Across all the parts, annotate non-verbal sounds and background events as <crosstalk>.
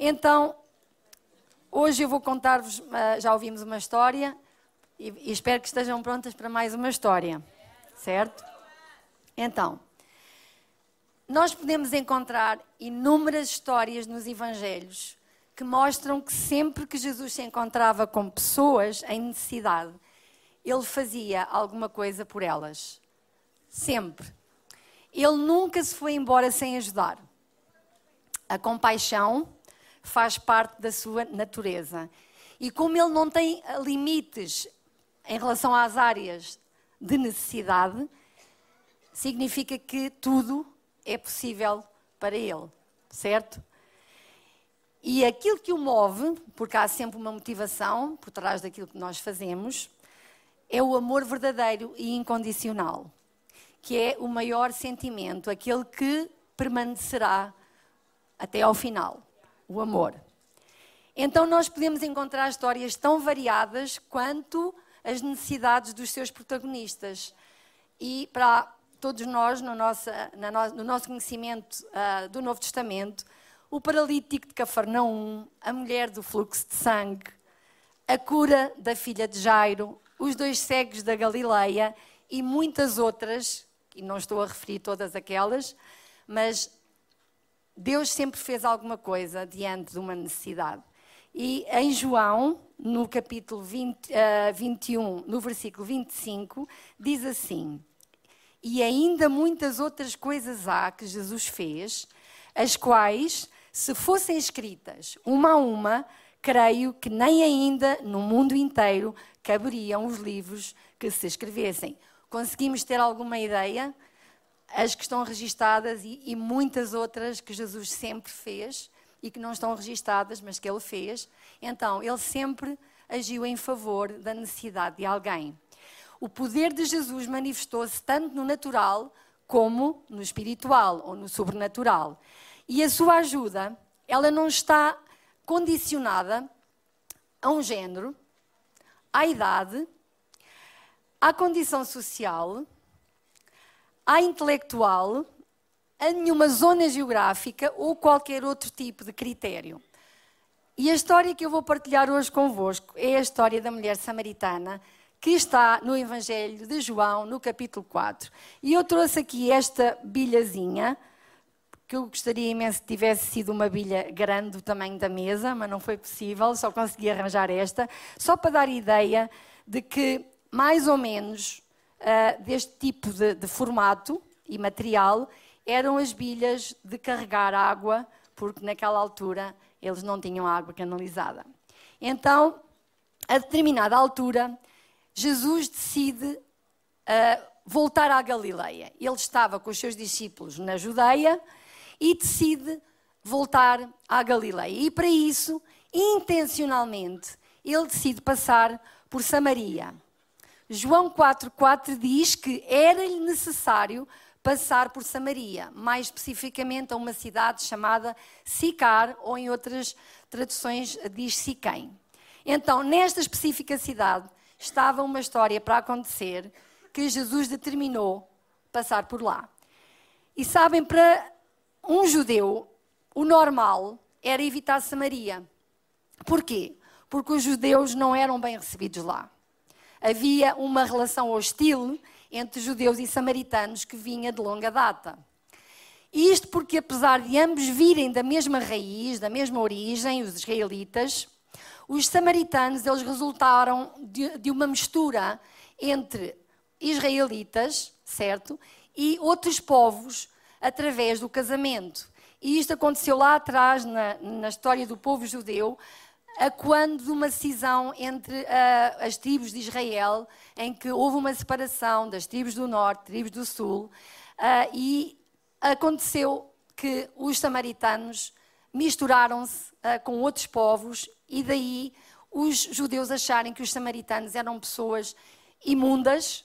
Então, hoje eu vou contar-vos, uh, já ouvimos uma história e espero que estejam prontas para mais uma história, certo? Então, nós podemos encontrar inúmeras histórias nos Evangelhos que mostram que sempre que Jesus se encontrava com pessoas em necessidade, ele fazia alguma coisa por elas. Sempre. Ele nunca se foi embora sem ajudar. A compaixão faz parte da sua natureza. E como ele não tem limites em relação às áreas de necessidade, significa que tudo é possível para ele, certo? E aquilo que o move, porque há sempre uma motivação por trás daquilo que nós fazemos, é o amor verdadeiro e incondicional, que é o maior sentimento, aquele que permanecerá até ao final o amor. Então, nós podemos encontrar histórias tão variadas quanto as necessidades dos seus protagonistas. E para todos nós, no nosso, no nosso conhecimento uh, do Novo Testamento, o paralítico de Cafarnaum, a mulher do fluxo de sangue, a cura da filha de Jairo, os dois cegos da Galileia e muitas outras, e não estou a referir todas aquelas, mas Deus sempre fez alguma coisa diante de uma necessidade. E em João, no capítulo 20, uh, 21, no versículo 25, diz assim: E ainda muitas outras coisas há que Jesus fez, as quais, se fossem escritas uma a uma, creio que nem ainda no mundo inteiro caberiam os livros que se escrevessem. Conseguimos ter alguma ideia? As que estão registadas e, e muitas outras que Jesus sempre fez e que não estão registadas, mas que ele fez. Então, ele sempre agiu em favor da necessidade de alguém. O poder de Jesus manifestou-se tanto no natural como no espiritual ou no sobrenatural. E a sua ajuda, ela não está condicionada a um género, à idade, à condição social, à intelectual, a nenhuma zona geográfica ou qualquer outro tipo de critério. E a história que eu vou partilhar hoje convosco é a história da mulher samaritana que está no Evangelho de João, no capítulo 4. E eu trouxe aqui esta bilhazinha, que eu gostaria imenso que tivesse sido uma bilha grande do tamanho da mesa, mas não foi possível, só consegui arranjar esta, só para dar ideia de que, mais ou menos, uh, deste tipo de, de formato e material, eram as bilhas de carregar água, porque naquela altura eles não tinham água canalizada. Então, a determinada altura, Jesus decide uh, voltar à Galileia. Ele estava com os seus discípulos na Judeia e decide voltar à Galileia. E para isso, intencionalmente, ele decide passar por Samaria. João 4,4 diz que era-lhe necessário passar por Samaria, mais especificamente a uma cidade chamada Sicar, ou em outras traduções diz Siquém. Então, nesta específica cidade, estava uma história para acontecer que Jesus determinou passar por lá. E sabem, para um judeu, o normal era evitar Samaria. Porquê? Porque os judeus não eram bem recebidos lá. Havia uma relação hostil entre judeus e samaritanos que vinha de longa data. Isto porque, apesar de ambos virem da mesma raiz, da mesma origem, os israelitas, os samaritanos eles resultaram de, de uma mistura entre israelitas, certo, e outros povos através do casamento. E isto aconteceu lá atrás, na, na história do povo judeu, a quando de uma cisão entre uh, as tribos de Israel, em que houve uma separação das tribos do norte, tribos do sul, uh, e aconteceu que os samaritanos misturaram-se uh, com outros povos e daí os judeus acharem que os samaritanos eram pessoas imundas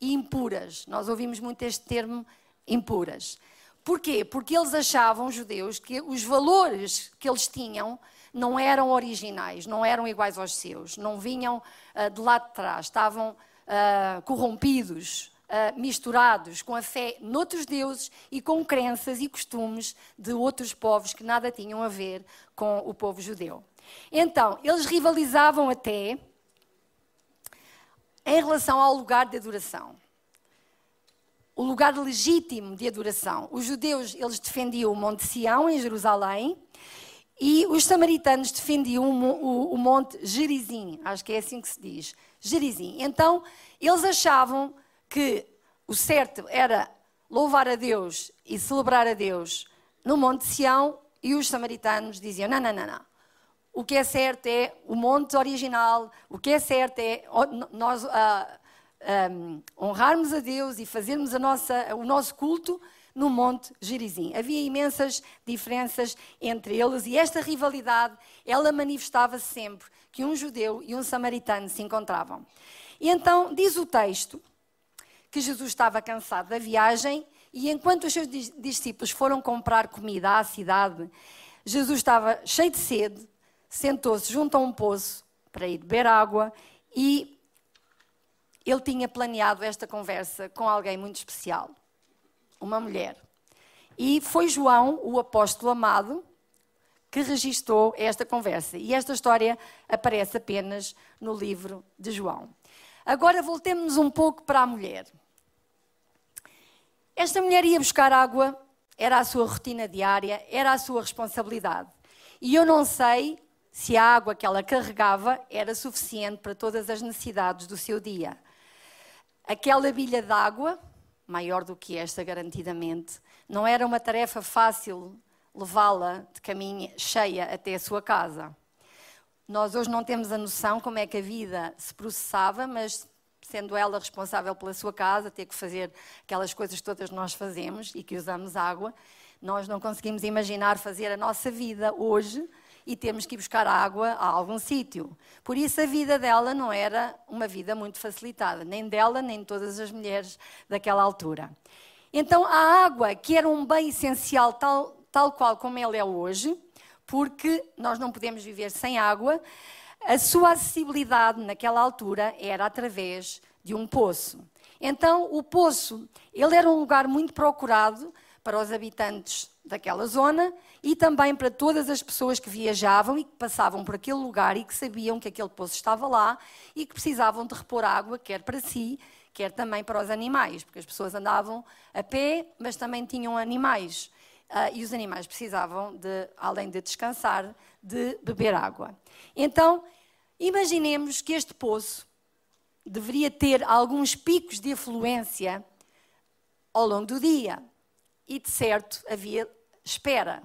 e impuras. Nós ouvimos muito este termo impuras. Porquê? Porque eles achavam, os judeus, que os valores que eles tinham não eram originais, não eram iguais aos seus, não vinham uh, de lá de trás, estavam uh, corrompidos uh, misturados com a fé noutros deuses e com crenças e costumes de outros povos que nada tinham a ver com o povo judeu. Então, eles rivalizavam até em relação ao lugar de adoração. O lugar legítimo de adoração. Os judeus, eles defendiam o Monte Sião, em Jerusalém, e os samaritanos defendiam o, o, o Monte Gerizim, acho que é assim que se diz, Gerizim. Então, eles achavam que o certo era louvar a Deus e celebrar a Deus no Monte Sião, e os samaritanos diziam: não, não, não, não. O que é certo é o monte original, o que é certo é nós ah, ah, honrarmos a Deus e fazermos a nossa, o nosso culto no Monte Gerizim. Havia imensas diferenças entre eles e esta rivalidade, ela manifestava-se sempre que um judeu e um samaritano se encontravam. E então diz o texto que Jesus estava cansado da viagem e enquanto os seus discípulos foram comprar comida à cidade, Jesus estava cheio de sede, sentou-se junto a um poço para ir beber água e ele tinha planeado esta conversa com alguém muito especial uma mulher. E foi João, o apóstolo amado, que registou esta conversa. E esta história aparece apenas no livro de João. Agora voltemos um pouco para a mulher. Esta mulher ia buscar água, era a sua rotina diária, era a sua responsabilidade. E eu não sei se a água que ela carregava era suficiente para todas as necessidades do seu dia. Aquela bilha d'água maior do que esta, garantidamente. Não era uma tarefa fácil levá-la de caminho cheia até a sua casa. Nós hoje não temos a noção como é que a vida se processava, mas sendo ela responsável pela sua casa, ter que fazer aquelas coisas todas que nós fazemos e que usamos água, nós não conseguimos imaginar fazer a nossa vida hoje e temos que ir buscar água a algum sítio. Por isso a vida dela não era uma vida muito facilitada, nem dela, nem de todas as mulheres daquela altura. Então a água, que era um bem essencial tal, tal qual como ela é hoje, porque nós não podemos viver sem água, a sua acessibilidade naquela altura era através de um poço. Então, o poço, ele era um lugar muito procurado para os habitantes daquela zona e também para todas as pessoas que viajavam e que passavam por aquele lugar e que sabiam que aquele poço estava lá e que precisavam de repor água, quer para si, quer também para os animais, porque as pessoas andavam a pé, mas também tinham animais. Uh, e os animais precisavam, de, além de descansar, de beber água. Então, imaginemos que este poço deveria ter alguns picos de afluência ao longo do dia. E de certo havia espera.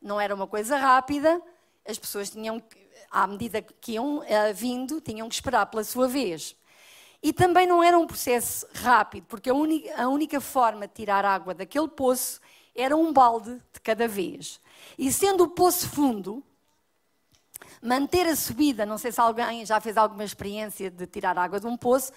Não era uma coisa rápida, as pessoas tinham, à medida que iam uh, vindo, tinham que esperar pela sua vez. E também não era um processo rápido, porque a, a única forma de tirar água daquele poço era um balde de cada vez. E sendo o poço fundo, manter a subida, não sei se alguém já fez alguma experiência de tirar água de um poço,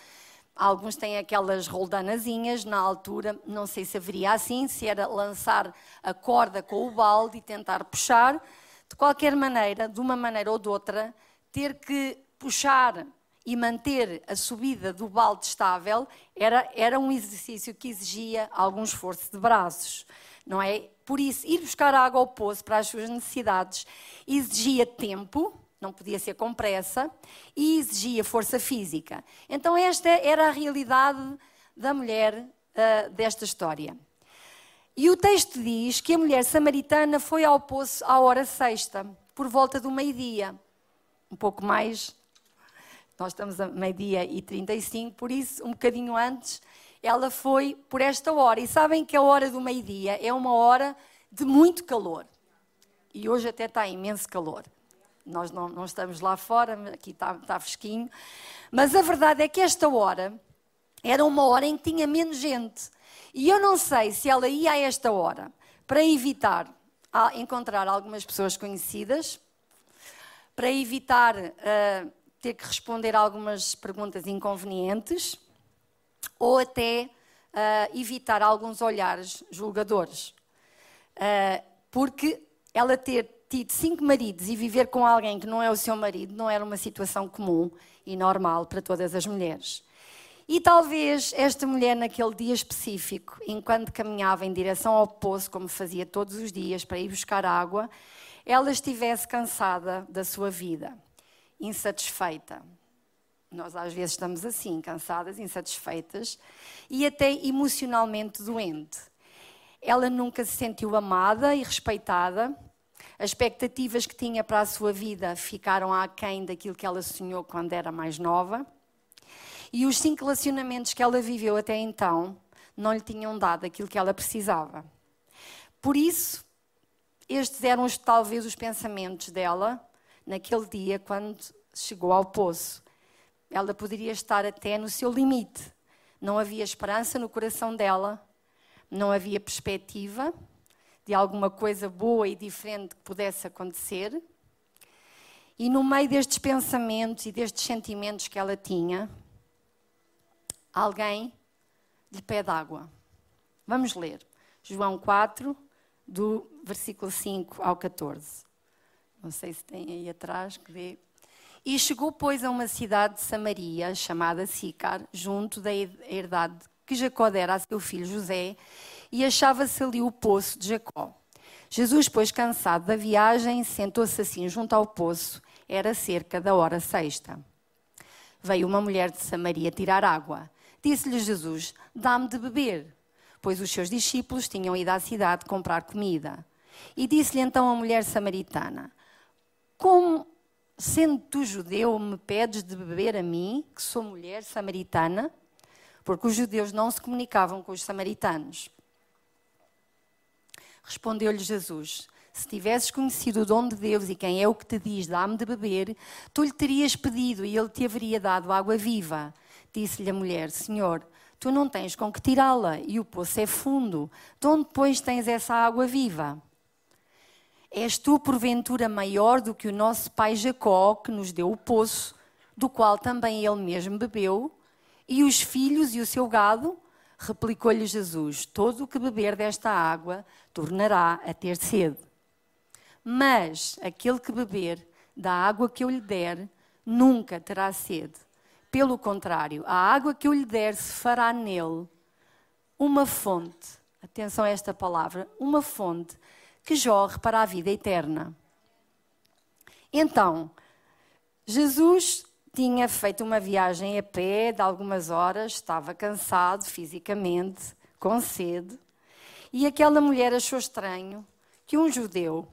Alguns têm aquelas roldanazinhas na altura, não sei se haveria assim, se era lançar a corda com o balde e tentar puxar. De qualquer maneira, de uma maneira ou de outra, ter que puxar e manter a subida do balde estável era, era um exercício que exigia algum esforço de braços, não é? Por isso, ir buscar água ao poço para as suas necessidades exigia tempo, não podia ser com pressa e exigia força física. Então, esta era a realidade da mulher uh, desta história. E o texto diz que a mulher samaritana foi ao poço à hora sexta, por volta do meio-dia. Um pouco mais, nós estamos a meio-dia e 35, por isso, um bocadinho antes, ela foi por esta hora. E sabem que a hora do meio-dia é uma hora de muito calor. E hoje até está imenso calor. Nós não, não estamos lá fora, aqui está, está fresquinho. Mas a verdade é que esta hora era uma hora em que tinha menos gente. E eu não sei se ela ia a esta hora para evitar encontrar algumas pessoas conhecidas, para evitar uh, ter que responder algumas perguntas inconvenientes, ou até uh, evitar alguns olhares julgadores. Uh, porque ela ter tido cinco maridos e viver com alguém que não é o seu marido não era uma situação comum e normal para todas as mulheres. E talvez esta mulher, naquele dia específico, enquanto caminhava em direção ao poço, como fazia todos os dias para ir buscar água, ela estivesse cansada da sua vida, insatisfeita. Nós às vezes estamos assim, cansadas, insatisfeitas e até emocionalmente doente. Ela nunca se sentiu amada e respeitada. As expectativas que tinha para a sua vida ficaram aquém daquilo que ela sonhou quando era mais nova. E os cinco relacionamentos que ela viveu até então não lhe tinham dado aquilo que ela precisava. Por isso, estes eram talvez os pensamentos dela naquele dia quando chegou ao poço. Ela poderia estar até no seu limite. Não havia esperança no coração dela, não havia perspectiva de alguma coisa boa e diferente que pudesse acontecer. E no meio destes pensamentos e destes sentimentos que ela tinha, alguém lhe pede água. Vamos ler. João 4, do versículo 5 ao 14. Não sei se tem aí atrás que vê. E chegou, pois, a uma cidade de Samaria, chamada Sicar, junto da herdade que Jacó dera a seu filho José, e achava-se ali o poço de Jacó. Jesus, pois, cansado da viagem, sentou-se assim junto ao poço, era cerca da hora sexta. Veio uma mulher de Samaria tirar água. Disse-lhe Jesus: Dá-me de beber pois os seus discípulos tinham ido à cidade comprar comida. E disse-lhe então a mulher samaritana: Como, sendo tu judeu, me pedes de beber a mim, que sou mulher samaritana? Porque os judeus não se comunicavam com os samaritanos. Respondeu-lhe Jesus: Se tivesses conhecido o dom de Deus e quem é o que te diz, dá-me de beber, tu lhe terias pedido e ele te haveria dado água viva. Disse-lhe a mulher: Senhor, tu não tens com que tirá-la e o poço é fundo. De onde, pois, tens essa água viva? És tu, porventura, maior do que o nosso pai Jacó, que nos deu o poço, do qual também ele mesmo bebeu, e os filhos e o seu gado? Replicou-lhe Jesus: Todo o que beber desta água tornará a ter sede. Mas aquele que beber da água que eu lhe der, nunca terá sede pelo contrário, a água que eu lhe der se fará nele uma fonte, atenção a esta palavra, uma fonte que jorre para a vida eterna. Então, Jesus tinha feito uma viagem a pé de algumas horas, estava cansado fisicamente, com sede, e aquela mulher achou estranho que um judeu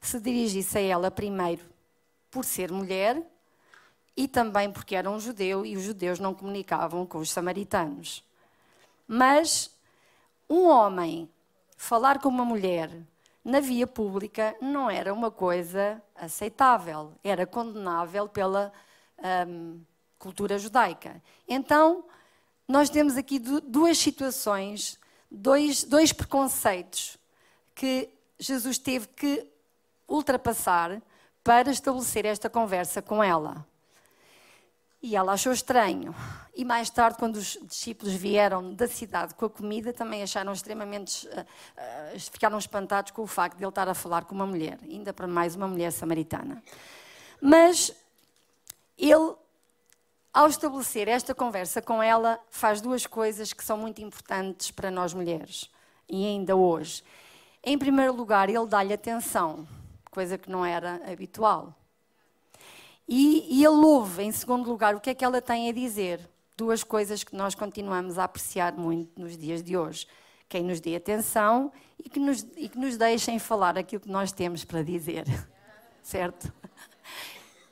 se dirigisse a ela primeiro por ser mulher e também porque era um judeu e os judeus não comunicavam com os samaritanos. Mas um homem falar com uma mulher na via pública não era uma coisa aceitável, era condenável pela hum, cultura judaica. Então, nós temos aqui duas situações, dois, dois preconceitos que Jesus teve que ultrapassar para estabelecer esta conversa com ela. E ela achou estranho. E mais tarde, quando os discípulos vieram da cidade com a comida, também acharam extremamente. Uh, uh, ficaram espantados com o facto de ele estar a falar com uma mulher, ainda para mais uma mulher samaritana. Mas ele, ao estabelecer esta conversa com ela, faz duas coisas que são muito importantes para nós mulheres, e ainda hoje. Em primeiro lugar, ele dá-lhe atenção, coisa que não era habitual. E, e ele ouve, em segundo lugar, o que é que ela tem a dizer. Duas coisas que nós continuamos a apreciar muito nos dias de hoje. Quem nos dê atenção e que nos, e que nos deixem falar aquilo que nós temos para dizer. <laughs> Certo?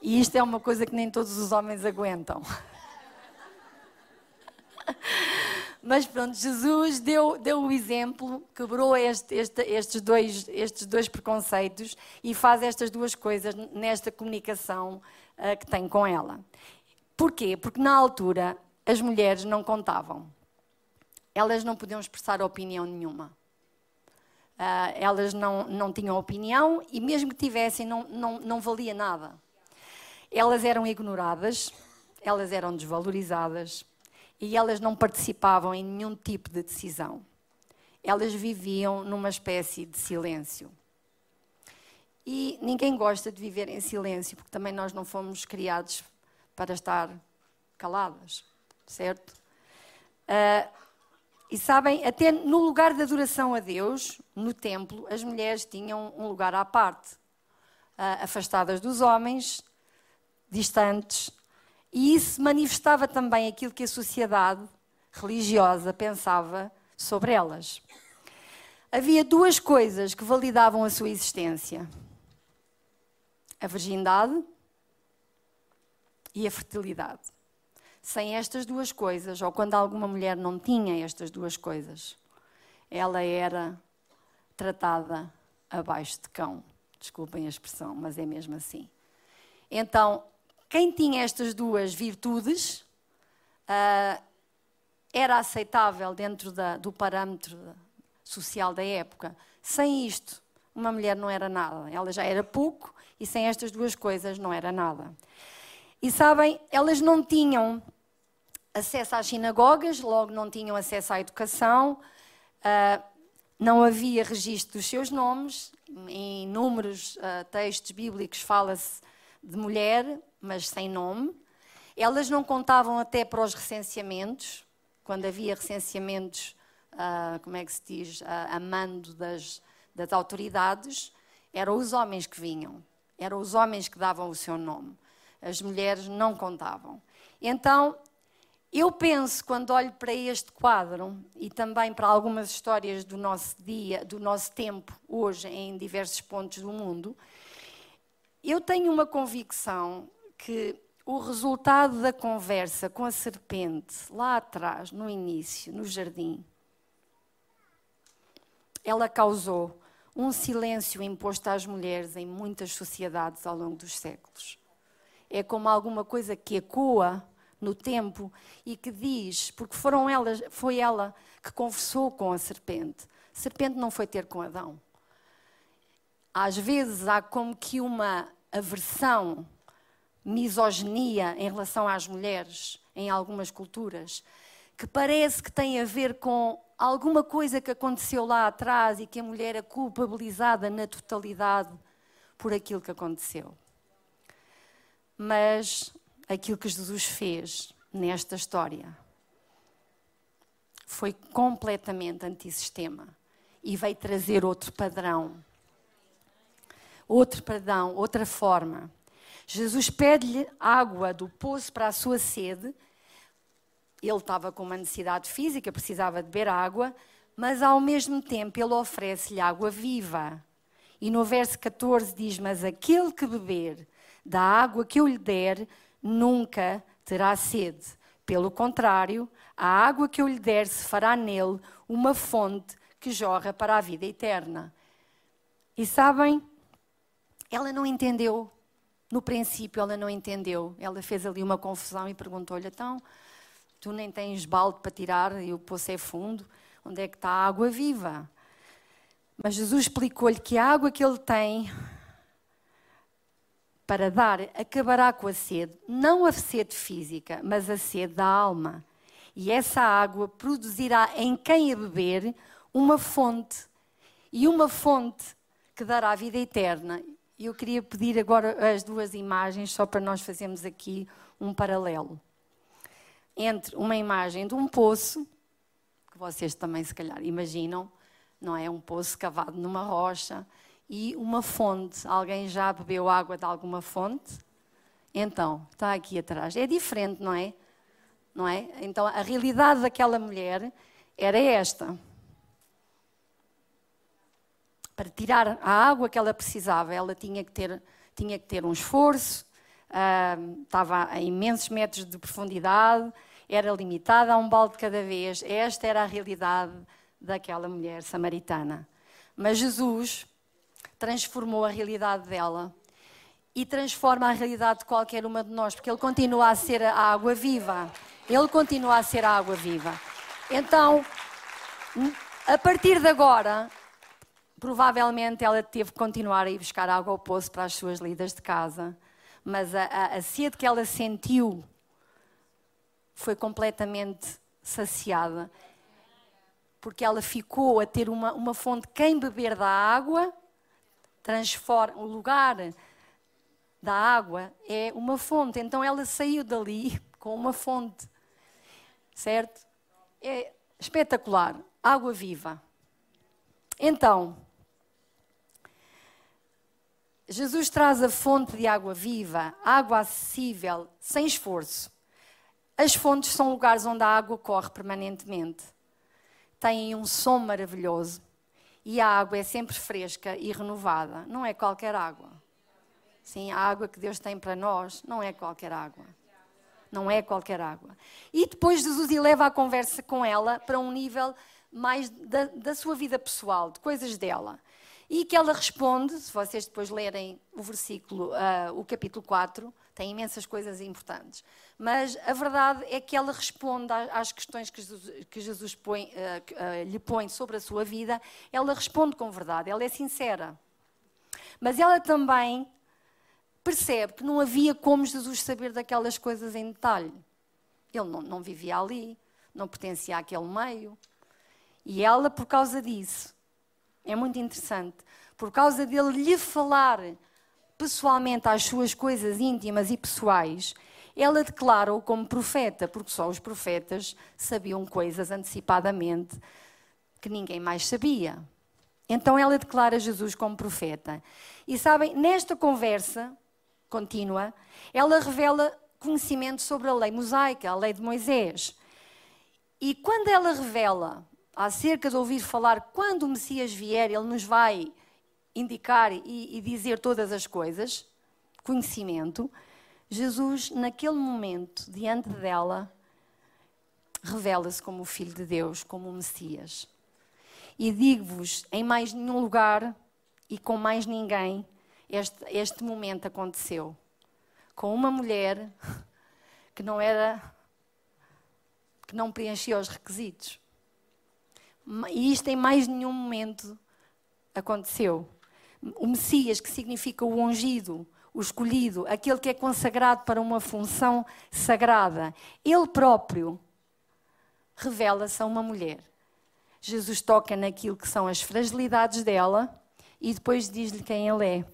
E isto é uma coisa que nem todos os homens aguentam. <laughs> Mas pronto, Jesus deu, deu o exemplo, quebrou este, este, estes, dois, estes dois preconceitos e faz estas duas coisas nesta comunicação uh, que tem com ela. Porquê? Porque na altura as mulheres não contavam. Elas não podiam expressar opinião nenhuma. Uh, elas não, não tinham opinião e, mesmo que tivessem, não, não, não valia nada. Elas eram ignoradas, elas eram desvalorizadas e elas não participavam em nenhum tipo de decisão. Elas viviam numa espécie de silêncio. E ninguém gosta de viver em silêncio, porque também nós não fomos criados para estar caladas, certo? Uh, e sabem, até no lugar de adoração a Deus, no templo, as mulheres tinham um lugar à parte, uh, afastadas dos homens, distantes. E isso manifestava também aquilo que a sociedade religiosa pensava sobre elas. Havia duas coisas que validavam a sua existência: a virgindade e a fertilidade. Sem estas duas coisas, ou quando alguma mulher não tinha estas duas coisas, ela era tratada abaixo de cão. Desculpem a expressão, mas é mesmo assim. Então, quem tinha estas duas virtudes uh, era aceitável dentro da, do parâmetro social da época. Sem isto, uma mulher não era nada. Ela já era pouco e sem estas duas coisas não era nada. E sabem, elas não tinham acesso às sinagogas, logo não tinham acesso à educação, uh, não havia registro dos seus nomes. Em inúmeros uh, textos bíblicos fala-se de mulher, mas sem nome. Elas não contavam até para os recenseamentos, quando havia recenseamentos, uh, como é que se diz, uh, a mando das, das autoridades, eram os homens que vinham, eram os homens que davam o seu nome. As mulheres não contavam. Então, eu penso, quando olho para este quadro e também para algumas histórias do nosso dia, do nosso tempo, hoje, em diversos pontos do mundo, eu tenho uma convicção que o resultado da conversa com a serpente, lá atrás, no início, no jardim, ela causou um silêncio imposto às mulheres em muitas sociedades ao longo dos séculos. É como alguma coisa que ecoa no tempo e que diz, porque foram elas, foi ela que conversou com a serpente. A serpente não foi ter com Adão. Às vezes há como que uma aversão misoginia em relação às mulheres em algumas culturas, que parece que tem a ver com alguma coisa que aconteceu lá atrás e que a mulher é culpabilizada na totalidade por aquilo que aconteceu. Mas aquilo que Jesus fez nesta história foi completamente antissistema e veio trazer outro padrão. Outro padrão, outra forma. Jesus pede-lhe água do poço para a sua sede. Ele estava com uma necessidade física, precisava de beber água, mas ao mesmo tempo ele oferece-lhe água viva. E no verso 14 diz: Mas aquele que beber da água que eu lhe der, nunca terá sede. Pelo contrário, a água que eu lhe der se fará nele uma fonte que jorra para a vida eterna. E sabem, ela não entendeu no princípio ela não entendeu, ela fez ali uma confusão e perguntou-lhe: então, tu nem tens balde para tirar e o poço é fundo, onde é que está a água viva? Mas Jesus explicou-lhe que a água que ele tem para dar acabará com a sede, não a sede física, mas a sede da alma. E essa água produzirá em quem a beber uma fonte, e uma fonte que dará vida eterna. Eu queria pedir agora as duas imagens, só para nós fazermos aqui um paralelo. Entre uma imagem de um poço, que vocês também se calhar imaginam, não é? Um poço cavado numa rocha, e uma fonte. Alguém já bebeu água de alguma fonte? Então, está aqui atrás. É diferente, não é? Não é? Então, a realidade daquela mulher era esta para tirar a água que ela precisava, ela tinha que ter, tinha que ter um esforço, uh, estava a imensos metros de profundidade, era limitada a um balde de cada vez. Esta era a realidade daquela mulher samaritana. Mas Jesus transformou a realidade dela e transforma a realidade de qualquer uma de nós, porque Ele continua a ser a água viva. Ele continua a ser a água viva. Então, a partir de agora, Provavelmente ela teve que continuar a ir buscar água ao poço para as suas lidas de casa, mas a, a, a sede que ela sentiu foi completamente saciada, porque ela ficou a ter uma, uma fonte. Quem beber da água transforma o lugar da água é uma fonte. Então ela saiu dali <laughs> com uma fonte, certo? é espetacular. Água viva. Então, Jesus traz a fonte de água viva, água acessível, sem esforço. As fontes são lugares onde a água corre permanentemente. Têm um som maravilhoso e a água é sempre fresca e renovada. Não é qualquer água. Sim, a água que Deus tem para nós não é qualquer água. Não é qualquer água. E depois Jesus eleva a conversa com ela para um nível mais da, da sua vida pessoal, de coisas dela. E que ela responde, se vocês depois lerem o versículo, uh, o capítulo 4, tem imensas coisas importantes. Mas a verdade é que ela responde às questões que Jesus, que Jesus põe, uh, uh, lhe põe sobre a sua vida, ela responde com verdade, ela é sincera. Mas ela também percebe que não havia como Jesus saber daquelas coisas em detalhe. Ele não, não vivia ali, não pertencia àquele meio. E ela, por causa disso, é muito interessante. Por causa dele lhe falar pessoalmente às suas coisas íntimas e pessoais, ela declara-o como profeta, porque só os profetas sabiam coisas antecipadamente que ninguém mais sabia. Então ela declara Jesus como profeta. E sabem, nesta conversa contínua, ela revela conhecimento sobre a lei mosaica, a lei de Moisés. E quando ela revela acerca de ouvir falar quando o Messias vier, ele nos vai indicar e, e dizer todas as coisas, conhecimento, Jesus, naquele momento, diante dela, revela-se como o Filho de Deus, como o Messias. E digo-vos, em mais nenhum lugar e com mais ninguém, este, este momento aconteceu. Com uma mulher <laughs> que não era, que não preenchia os requisitos. E isto em mais nenhum momento aconteceu. O Messias, que significa o ungido, o escolhido, aquele que é consagrado para uma função sagrada, ele próprio revela-se a uma mulher. Jesus toca naquilo que são as fragilidades dela e depois diz-lhe quem ele é.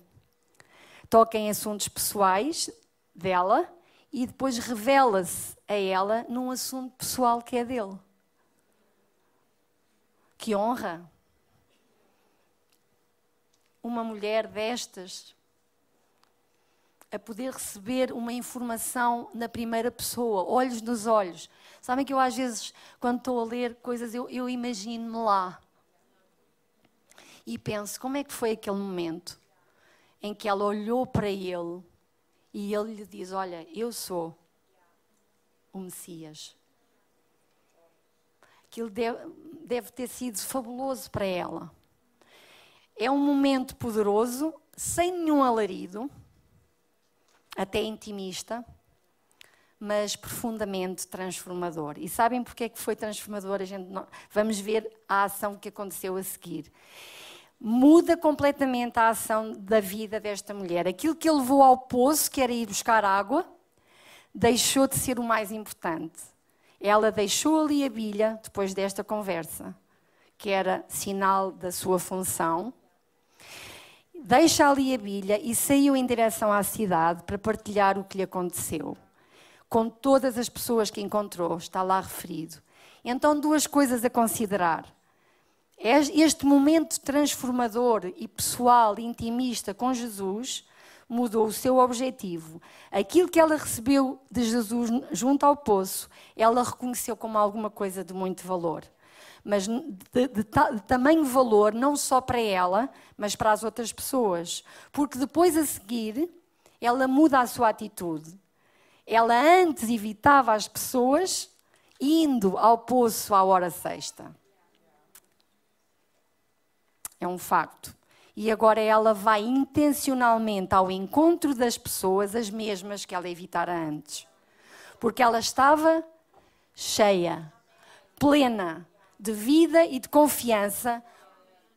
Toca em assuntos pessoais dela e depois revela-se a ela num assunto pessoal que é dele. Que honra! Uma mulher destas a poder receber uma informação na primeira pessoa, olhos nos olhos. Sabem que eu às vezes, quando estou a ler coisas, eu, eu imagino-me lá. E penso, como é que foi aquele momento em que ela olhou para ele e ele lhe diz: Olha, eu sou o Messias. Aquilo deve, deve ter sido fabuloso para ela. É um momento poderoso, sem nenhum alarido, até intimista, mas profundamente transformador. E sabem porque é que foi transformador? A gente não... Vamos ver a ação que aconteceu a seguir. Muda completamente a ação da vida desta mulher. Aquilo que ele levou ao poço, que era ir buscar água, deixou de ser o mais importante ela deixou ali a bilha depois desta conversa, que era sinal da sua função. Deixa ali a bilha e saiu em direção à cidade para partilhar o que lhe aconteceu. Com todas as pessoas que encontrou, está lá referido. Então, duas coisas a considerar. Este momento transformador e pessoal, intimista com Jesus, mudou o seu objetivo. Aquilo que ela recebeu de Jesus junto ao poço, ela reconheceu como alguma coisa de muito valor. Mas de, de, de, tamanho valor, não só para ela, mas para as outras pessoas. Porque depois a seguir, ela muda a sua atitude. Ela antes evitava as pessoas indo ao poço à hora sexta. É um facto e agora ela vai intencionalmente ao encontro das pessoas, as mesmas que ela evitara antes. Porque ela estava cheia, plena de vida e de confiança,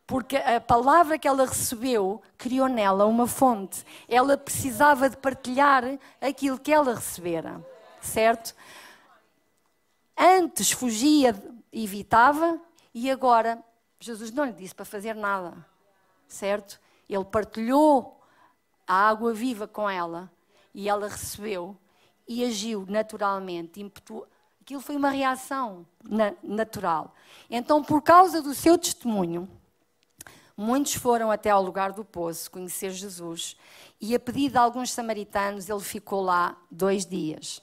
porque a palavra que ela recebeu criou nela uma fonte. Ela precisava de partilhar aquilo que ela recebera, certo? Antes fugia, evitava, e agora Jesus não lhe disse para fazer nada certo? Ele partilhou a água viva com ela e ela recebeu e agiu naturalmente, impetu... Aquilo foi uma reação na, natural. Então, por causa do seu testemunho, muitos foram até ao lugar do poço conhecer Jesus e, a pedido de alguns samaritanos, ele ficou lá dois dias.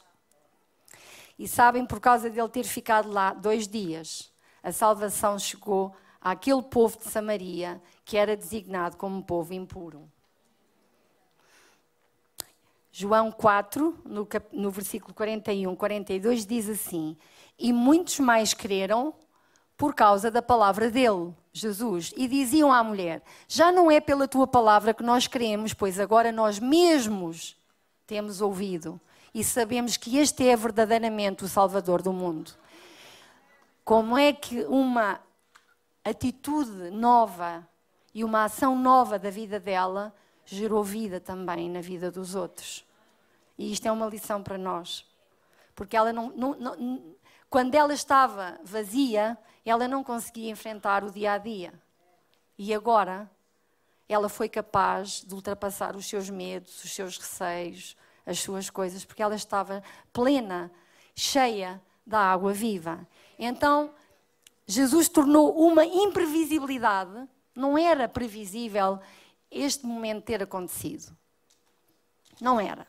E sabem, por causa dele ter ficado lá dois dias, a salvação chegou àquele povo de Samaria que era designado como povo impuro. João 4, no, no versículo 41, 42, diz assim: E muitos mais creram por causa da palavra dele, Jesus, e diziam à mulher: Já não é pela tua palavra que nós cremos, pois agora nós mesmos temos ouvido e sabemos que este é verdadeiramente o Salvador do mundo. Como é que uma atitude nova e uma ação nova da vida dela gerou vida também na vida dos outros. E isto é uma lição para nós. Porque ela não, não, não, quando ela estava vazia, ela não conseguia enfrentar o dia a dia. E agora, ela foi capaz de ultrapassar os seus medos, os seus receios, as suas coisas, porque ela estava plena, cheia da água viva. Então, Jesus tornou uma imprevisibilidade, não era previsível este momento ter acontecido. Não era.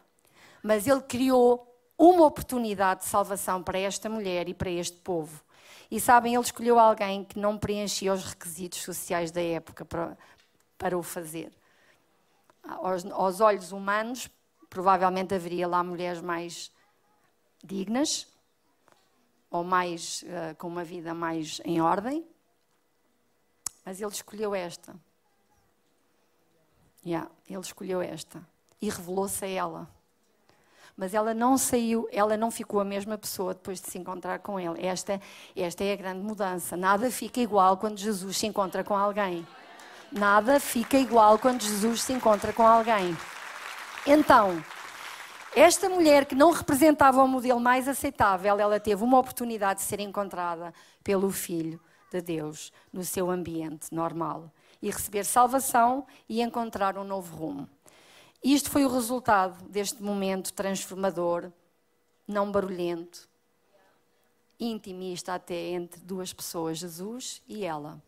Mas ele criou uma oportunidade de salvação para esta mulher e para este povo. E sabem, ele escolheu alguém que não preenchia os requisitos sociais da época para, para o fazer. Aos, aos olhos humanos, provavelmente haveria lá mulheres mais dignas, ou mais uh, com uma vida mais em ordem, mas ele escolheu esta. Yeah, ele escolheu esta e revelou-se a ela. Mas ela não saiu, ela não ficou a mesma pessoa depois de se encontrar com ele. Esta, esta é a grande mudança. Nada fica igual quando Jesus se encontra com alguém. Nada fica igual quando Jesus se encontra com alguém. Então, esta mulher que não representava o modelo mais aceitável, ela teve uma oportunidade de ser encontrada pelo Filho de Deus no seu ambiente normal e receber salvação e encontrar um novo rumo. Isto foi o resultado deste momento transformador, não barulhento, intimista até entre duas pessoas, Jesus e ela.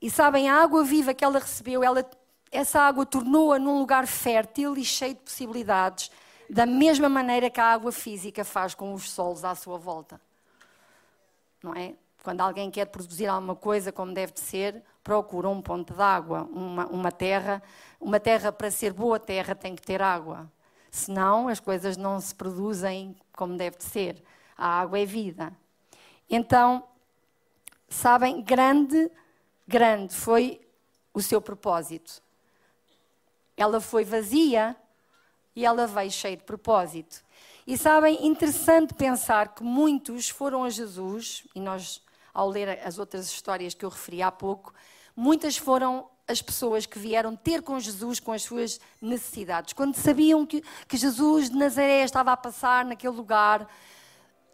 E sabem, a água viva que ela recebeu, ela essa água tornou-a num lugar fértil e cheio de possibilidades, da mesma maneira que a água física faz com os solos à sua volta. Não é? Quando alguém quer produzir alguma coisa como deve de ser, procura um ponto de água, uma, uma terra. Uma terra, para ser boa terra, tem que ter água. Senão, as coisas não se produzem como deve de ser. A água é vida. Então, sabem, grande, grande foi o seu propósito. Ela foi vazia e ela veio cheia de propósito. E sabem, interessante pensar que muitos foram a Jesus, e nós, ao ler as outras histórias que eu referi há pouco, muitas foram as pessoas que vieram ter com Jesus com as suas necessidades. Quando sabiam que, que Jesus de Nazaré estava a passar naquele lugar,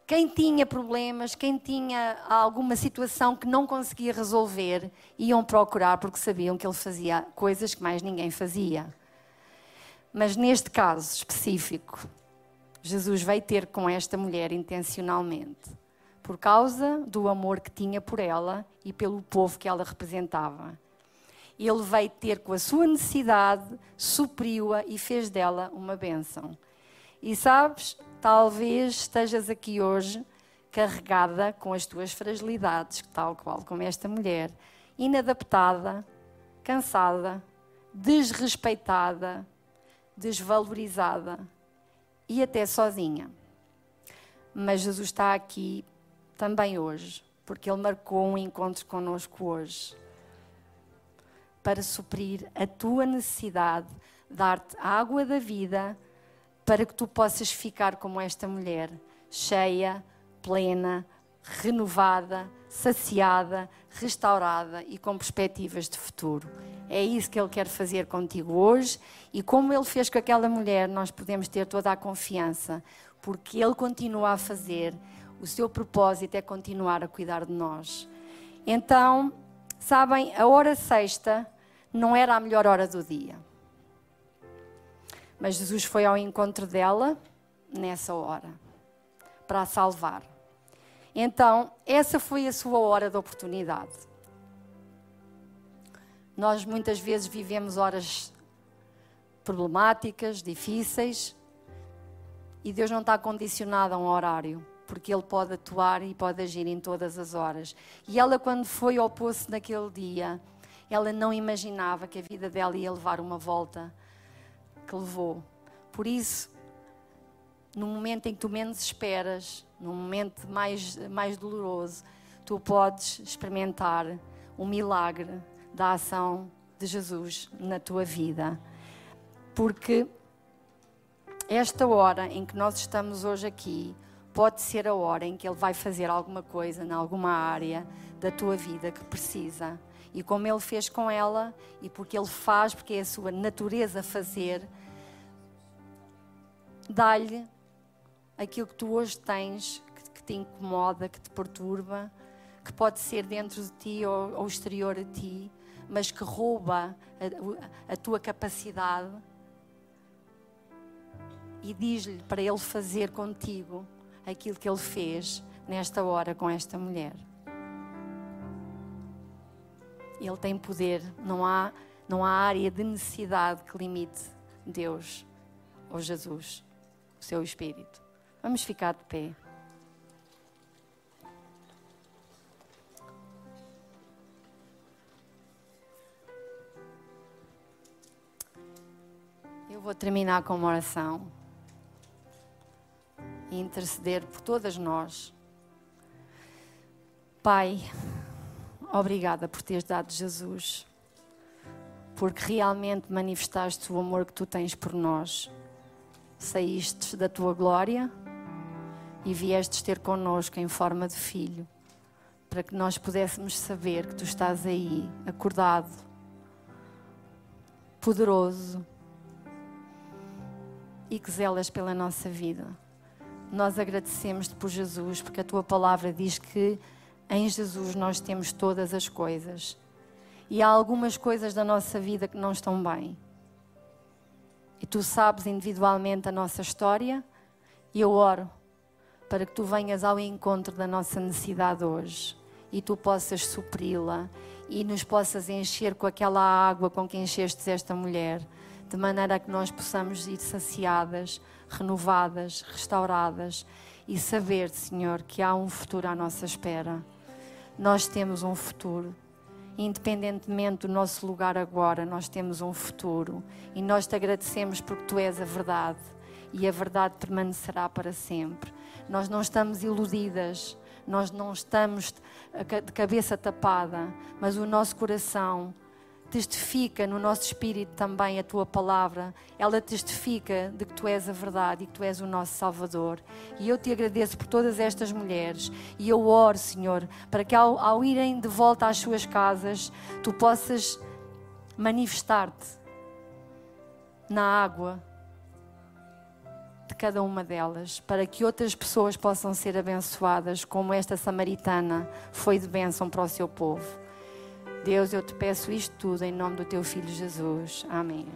quem tinha problemas, quem tinha alguma situação que não conseguia resolver, iam procurar porque sabiam que ele fazia coisas que mais ninguém fazia. Mas neste caso específico, Jesus veio ter com esta mulher intencionalmente, por causa do amor que tinha por ela e pelo povo que ela representava. Ele veio ter com a sua necessidade, supriu-a e fez dela uma bênção. E sabes, talvez estejas aqui hoje carregada com as tuas fragilidades, tal qual como esta mulher, inadaptada, cansada, desrespeitada, desvalorizada e até sozinha. Mas Jesus está aqui também hoje, porque Ele marcou um encontro conosco hoje para suprir a tua necessidade, dar-te água da vida para que tu possas ficar como esta mulher, cheia, plena, renovada, saciada, restaurada e com perspectivas de futuro. É isso que Ele quer fazer contigo hoje e como Ele fez com aquela mulher, nós podemos ter toda a confiança, porque Ele continua a fazer, o seu propósito é continuar a cuidar de nós. Então, sabem, a hora sexta não era a melhor hora do dia. Mas Jesus foi ao encontro dela nessa hora. para a salvar. Então, essa foi a sua hora de oportunidade. Nós muitas vezes vivemos horas problemáticas, difíceis, e Deus não está condicionado a um horário, porque Ele pode atuar e pode agir em todas as horas. E ela, quando foi ao poço naquele dia, ela não imaginava que a vida dela ia levar uma volta que levou. Por isso, no momento em que tu menos esperas, no momento mais, mais doloroso, tu podes experimentar o milagre da ação de Jesus na tua vida. Porque esta hora em que nós estamos hoje aqui pode ser a hora em que Ele vai fazer alguma coisa, em alguma área da tua vida que precisa. E como Ele fez com ela, e porque Ele faz, porque é a sua natureza fazer, dá-lhe aquilo que tu hoje tens, que, que, te incomoda, que te perturba, que pode ser dentro de ti ou, ou exterior a ti, mas que rouba a, a tua capacidade. E diz-lhe para ele fazer contigo aquilo que ele fez nesta hora com esta mulher. Ele tem poder, não há, não há área de necessidade que limite Deus ou Jesus, o seu Espírito. Vamos ficar de pé. Eu vou terminar com uma oração e interceder por todas nós. Pai, Obrigada por teres dado Jesus, porque realmente manifestaste o amor que tu tens por nós. Saíste da tua glória e viestes ter connosco em forma de filho, para que nós pudéssemos saber que tu estás aí, acordado, poderoso e que zelas pela nossa vida. Nós agradecemos-te por Jesus, porque a tua palavra diz que em Jesus nós temos todas as coisas. E há algumas coisas da nossa vida que não estão bem. E tu sabes individualmente a nossa história, e eu oro para que tu venhas ao encontro da nossa necessidade hoje e tu possas supri-la e nos possas encher com aquela água com que enchestes esta mulher, de maneira que nós possamos ir saciadas, renovadas, restauradas e saber, Senhor, que há um futuro à nossa espera nós temos um futuro. Independentemente do nosso lugar agora, nós temos um futuro. E nós te agradecemos porque tu és a verdade. E a verdade permanecerá para sempre. Nós não estamos iludidas, nós não estamos de cabeça tapada, mas o nosso coração testifica no nosso espírito também a tua palavra. Ela testifica de que tu és a verdade e que tu és o nosso Salvador. E eu te agradeço por todas estas mulheres. E eu oro, Senhor, para que ao, ao irem de volta às suas casas, tu possas manifestar-te na água de cada uma delas, para que outras pessoas possam ser abençoadas, como esta samaritana foi de bênção para o seu povo. Deus, eu te peço isto tudo em nome do teu filho Jesus. Amém.